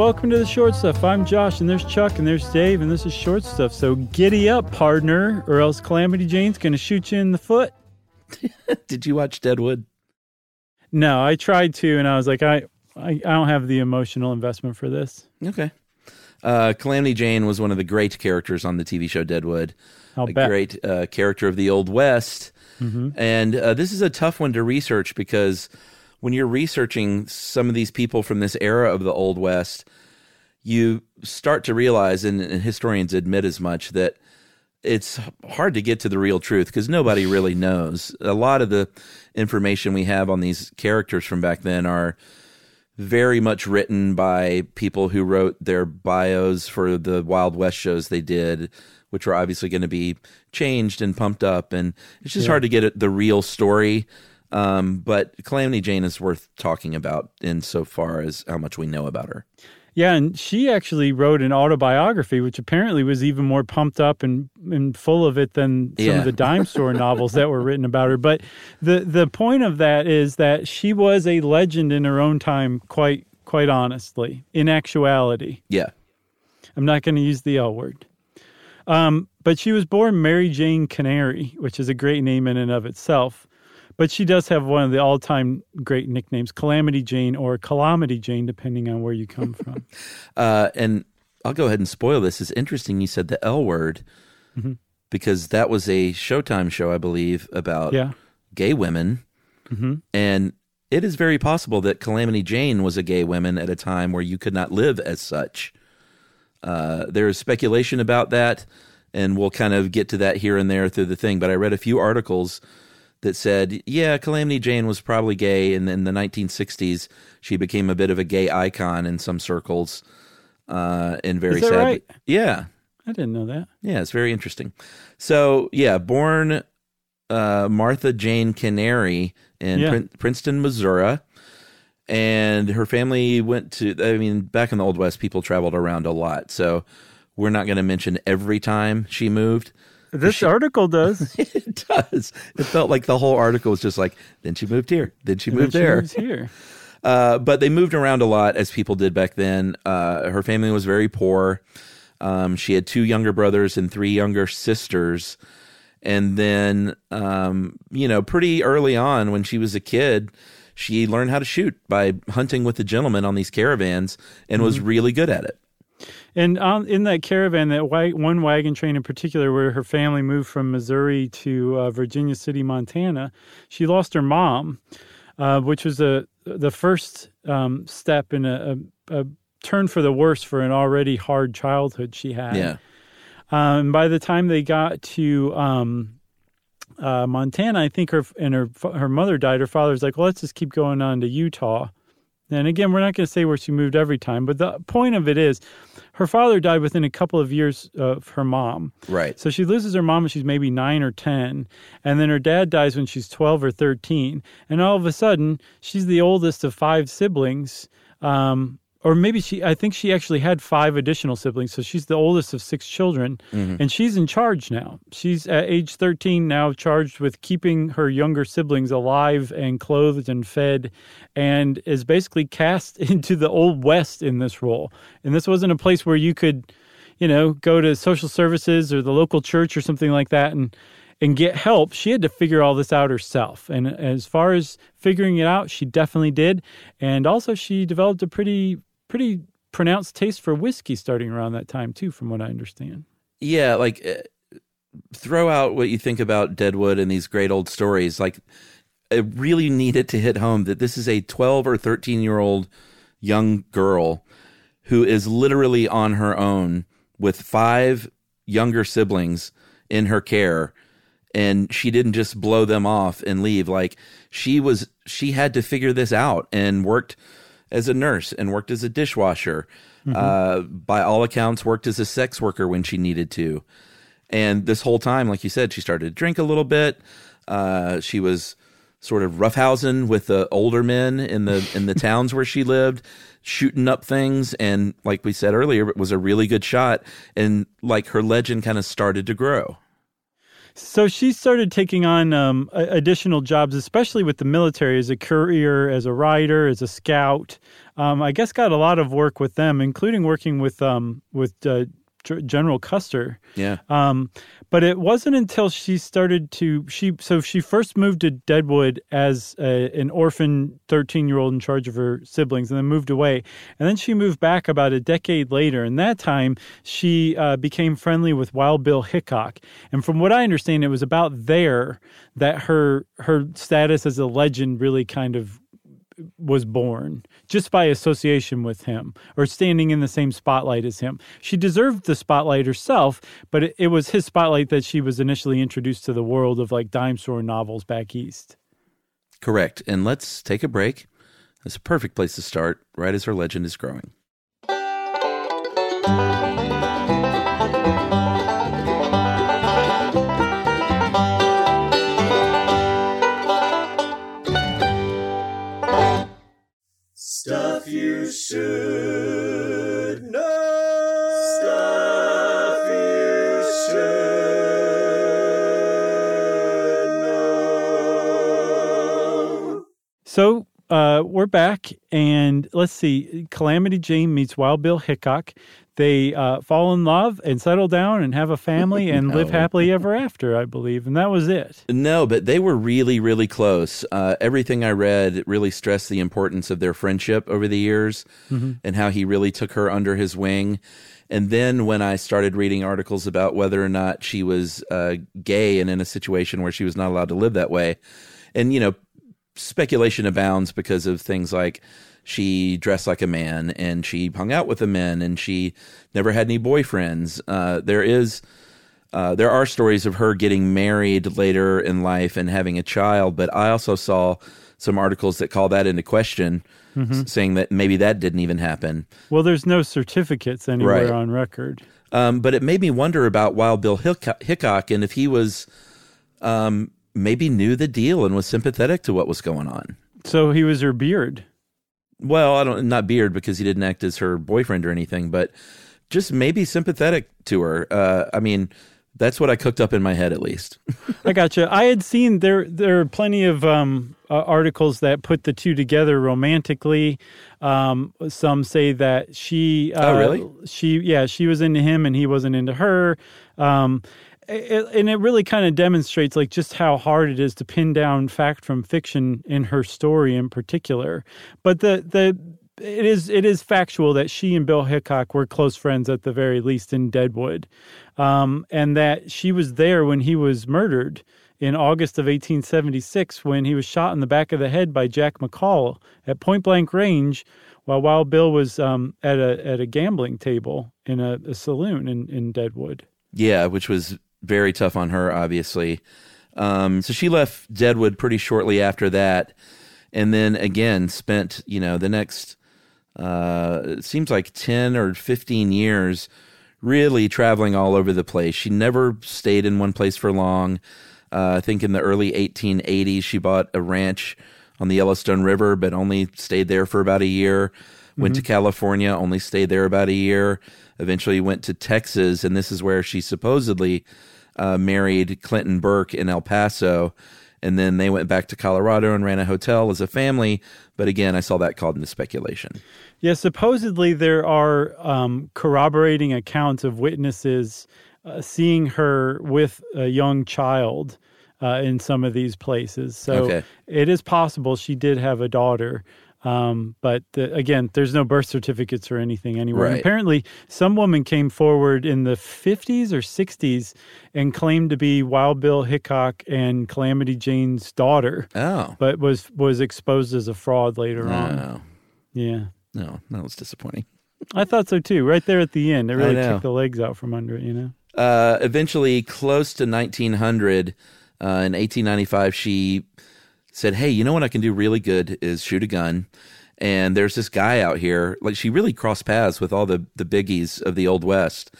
welcome to the Short Stuff. I'm Josh, and there's Chuck, and there's Dave, and this is Short Stuff. So giddy up, partner, or else Calamity Jane's going to shoot you in the foot. Did you watch Deadwood? No, I tried to, and I was like, I, I, I don't have the emotional investment for this. Okay. Uh, Calamity Jane was one of the great characters on the TV show Deadwood. I'll a bet. great uh, character of the Old West. And uh, this is a tough one to research because when you're researching some of these people from this era of the Old West, you start to realize, and, and historians admit as much, that it's hard to get to the real truth because nobody really knows. A lot of the information we have on these characters from back then are very much written by people who wrote their bios for the Wild West shows they did, which were obviously going to be changed and pumped up. And it's just hard to get at the real story. Um, but Calamity Jane is worth talking about insofar as how much we know about her. Yeah, and she actually wrote an autobiography, which apparently was even more pumped up and, and full of it than some Yeah. of the dime store novels that were written about her. But the the point of that is that she was a legend in her own time, quite quite honestly. In actuality, Yeah. I'm not going to use the L word. Um, but she was born Mary Jane Canary, which is a great name in and of itself. But she does have one of the all-time great nicknames, Calamity Jane or Calamity Jane, depending on where you come from. Uh, and I'll go ahead and spoil this. It's interesting you said the L word because that was a Showtime show, I believe, about yeah. gay women. And it is very possible that Calamity Jane was a gay woman at a time where you could not live as such. Uh, there is speculation about that, and we'll kind of get to that here and there through the thing. But I read a few articles that said, yeah, Calamity Jane was probably gay, and in the 1960s, she became a bit of a gay icon in some circles. Uh, and very sad. right? Yeah, I didn't know that. yeah, it's very interesting. So, yeah, born uh, Martha Jane Canary in Yeah. Prin- Princeton, Missouri. And her family went to, I mean, back in the Old West, people traveled around a lot. So we're not going to mention every time she moved. This article does. it does. It felt like the whole article was just like, then she moved here, then she moved She there. moves here. Uh, but they moved around a lot as people did back then. Uh, her family was very poor. Um, she had two younger brothers and three younger sisters. And then, um, you know, pretty early on when she was a kid, she learned how to shoot by hunting with the gentlemen on these caravans and was really good at it. And on, in that caravan, that wa- one wagon train in particular, where her family moved from Missouri to uh, Virginia City, Montana, she lost her mom, uh, which was a the first um, step in a, a, a turn for the worse for an already hard childhood she had. Yeah. Um, by the time they got to um, uh, Montana, I think her and her her mother died. Her father's like, "Well, let's just keep going on to Utah." And again, we're not going to say where she moved every time, but the point of it is, her father died within a couple of years of her mom. Right. So she loses her mom when she's maybe nine or 10. And then her dad dies when she's 12 or 13. And all of a sudden, she's the oldest of five siblings. Um, or maybe she, I think she actually had five additional siblings. So she's the oldest of six children. Mm-hmm. And she's in charge now. She's at age 13 now charged with keeping her younger siblings alive and clothed and fed and is basically cast into the old west in this role. And this wasn't a place where you could you know, go to social services or the local church or something like that and and get help. She had to figure all this out herself. And as far as figuring it out, she definitely did. And also she developed a pretty pretty pronounced taste for whiskey starting around that time too from what I understand. Yeah, like uh, throw out what you think about Deadwood and these great old stories. Like, it really needed to hit home that this is a 12 or 13 year old young girl who is literally on her own with five younger siblings in her care. And she didn't just blow them off and leave. Like, she was, she had to figure this out and worked as a nurse and worked as a dishwasher. Uh, by all accounts, worked as a sex worker when she needed to. And this whole time, like you said, she started to drink a little bit. Uh, she was sort of roughhousing with the older men in the in the towns where she lived, shooting up things. And like we said earlier, it was a really good shot. And like her legend kind of started to grow. So she started taking on um, additional jobs, especially with the military, as a courier, as a rider, as a scout. Um, I guess got a lot of work with them, including working with um, with uh, General Custer. Yeah. Um, but it wasn't until she started to she so she first moved to Deadwood as a, an orphan 13 year old in charge of her siblings, and then moved away. And then she moved back about a decade later. And that time she uh, became friendly with Wild Bill Hickok. And from what I understand, it was about there that her her status as a legend really kind of was born just by association with him or standing in the same spotlight as him. She deserved the spotlight herself, but it, it was his spotlight that she was initially introduced to the world of like dime store novels back east. Correct. And let's take a break. It's a perfect place to start, right as her legend is growing. You uh, we're back, and let's see. Calamity Jane meets Wild Bill Hickok. They uh, fall in love and settle down and have a family and live happily ever after, I believe. And that was it. No, but they were really, really close. Uh, everything I read really stressed the importance of their friendship over the years and how he really took her under his wing. And then when I started reading articles about whether or not she was uh, gay and in a situation where she was not allowed to live that way, and, you know, speculation abounds because of things like she dressed like a man and she hung out with the men and she never had any boyfriends. Uh, there is. Uh, there are stories of her getting married later in life and having a child, but I also saw some articles that call that into question, s- saying that maybe that didn't even happen. Well, there's no certificates anywhere Right. on record. Um, but it made me wonder about Wild Bill Hick- Hickok and if he was um, maybe knew the deal and was sympathetic to what was going on. So he was her beard. Well, I don't not Beard because he didn't act as her boyfriend or anything, but just maybe sympathetic to her. Uh, I mean, that's what I cooked up in my head at least. I gotcha. I had seen there there are plenty of um, uh, articles that put the two together romantically. Um, some say that she, uh, Oh, really? She, yeah, she was into him and he wasn't into her. Um, it, and it really kind of demonstrates like just how hard it is to pin down fact from fiction in her story in particular. But the the it is it is factual that she and Bill Hickok were close friends at the very least in Deadwood, um, and that she was there when he was murdered in August of 1876 when he was shot in the back of the head by Jack McCall at point blank range, while Wild Bill was um, at a at a gambling table in a, a saloon in, in Deadwood. Yeah, which was very tough on her, obviously. Um, so she left Deadwood pretty shortly after that, and then again spent you know the next uh, it seems like ten or fifteen years really traveling all over the place. She never stayed in one place for long. Uh, I think in the early 1880s she bought a ranch on the Yellowstone River, but only stayed there for about a year. Went to California, only stayed there about a year. Eventually went to Texas, and this is where she supposedly uh, married Clinton Burke in El Paso. And then they went back to Colorado and ran a hotel as a family. But again, I saw that called into speculation. Yeah, supposedly there are um, corroborating accounts of witnesses uh, seeing her with a young child uh, in some of these places. So Okay. it is possible she did have a daughter. Um, but the, again, there's no birth certificates or anything anywhere. Right. apparently, some woman came forward in the 50s or 60s and claimed to be Wild Bill Hickok and Calamity Jane's daughter, Oh. but was was exposed as a fraud later on. Yeah. no, that was disappointing. I thought so too. Right there at the end, it really kicked the legs out from under it. You know. uh, eventually close to 1900 uh, in 1895 she said hey you know what i can do really good is shoot a gun. And there's this guy out here like she really crossed paths with all the, the biggies of the old west.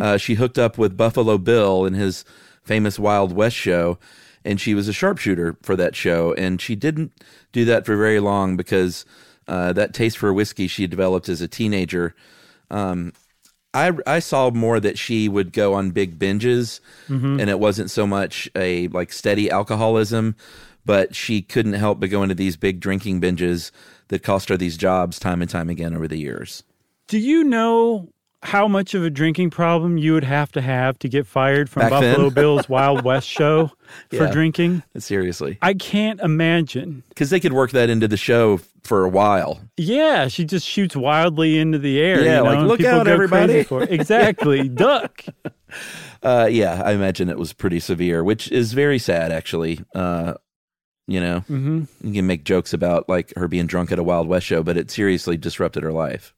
Uh, she hooked up with buffalo bill in his famous wild west show and she was a sharpshooter for that show. And she didn't do that for very long because uh, that taste for whiskey she developed as a teenager um, I I saw more that she would go on big binges, Mm-hmm. and it wasn't so much a like steady alcoholism, but she couldn't help but go into these big drinking binges that cost her these jobs time and time again over the years. Do you know how much of a drinking problem you would have to have to get fired from Back Buffalo? Bill's Wild West show for Yeah. drinking? Seriously, I can't imagine. because they could work that into the show for a while. Yeah, she just shoots wildly into the air. Yeah, you know, like, "Look out, everybody." Exactly, duck. Uh, yeah, I imagine it was pretty severe, which is very sad, actually. Uh, you know, hmm you can make jokes about like her being drunk at a Wild West show, but it seriously disrupted her life.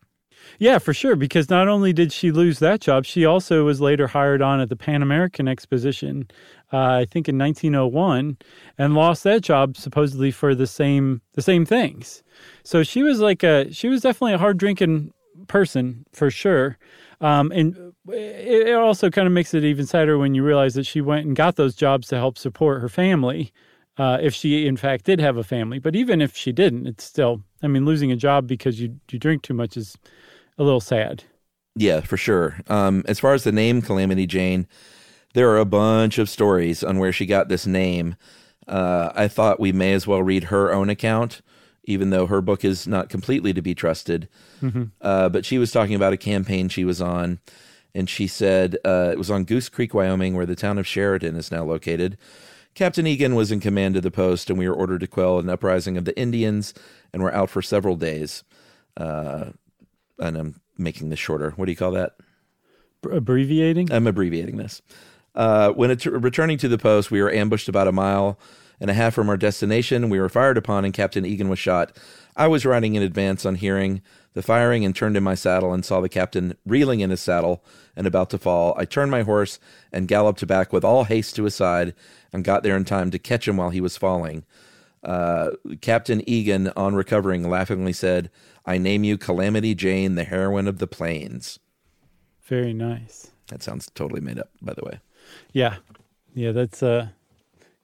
Yeah, for sure. Because not only did she lose that job, she also was later hired on at the Pan American Exposition, uh, I think in 1901, and lost that job supposedly for the same the same things. So she was like a she was definitely a hard drinking person for sure. Um, and it, it also kind of makes it even sadder when you realize that she went and got those jobs to help support her family. Uh, if she in fact did have a family, but even if she didn't, it's still. I mean, losing a job because you you drink too much is a little sad. Yeah, for sure. Um, as far as the name Calamity Jane, there are a bunch of stories on where she got this name. Uh, I thought we may as well read her own account, even though her book is not completely to be trusted. Uh, but she was talking about a campaign she was on, and she said uh, it was on Goose Creek, Wyoming, where the town of Sheridan is now located. Captain Egan was in command of the post, and we were ordered to quell an uprising of the Indians, and were out for several days. Uh, and I'm making this shorter. What do you call that? Br- abbreviating. I'm abbreviating this. Uh, when it, returning to the post, we were ambushed about a mile and a half from our destination. We were fired upon, and Captain Egan was shot. I was riding in advance on hearing the firing and turned in my saddle and saw the captain reeling in his saddle and about to fall. I turned my horse and galloped back with all haste to his side and got there in time to catch him while he was falling. Uh, Captain Egan, on recovering, laughingly said, I name you Calamity Jane, the heroine of the plains. Very nice. That sounds totally made up, by the way. Yeah, yeah. That's uh,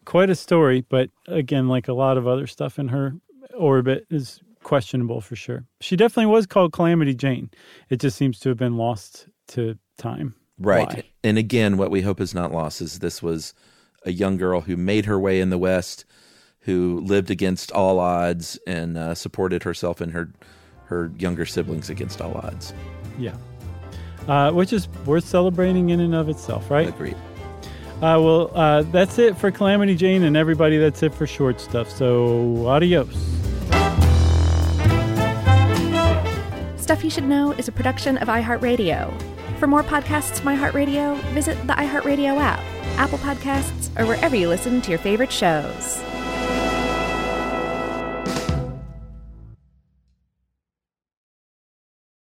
quite a story. But again, like a lot of other stuff in her orbit is questionable for sure. She definitely was called Calamity Jane. It just seems to have been lost to time. Right. Why? And again, what we hope is not lost is this was a young girl who made her way in the West, who lived against all odds and uh, supported herself and her her younger siblings against all odds. Yeah. Uh, which is worth celebrating in and of itself, right? Agreed. Uh, well, uh, that's it for Calamity Jane and everybody. That's it for short stuff. So, adios. Stuff You Should Know is a production of iHeartRadio. For more podcasts from iHeartRadio, visit the iHeartRadio app, Apple Podcasts, or wherever you listen to your favorite shows.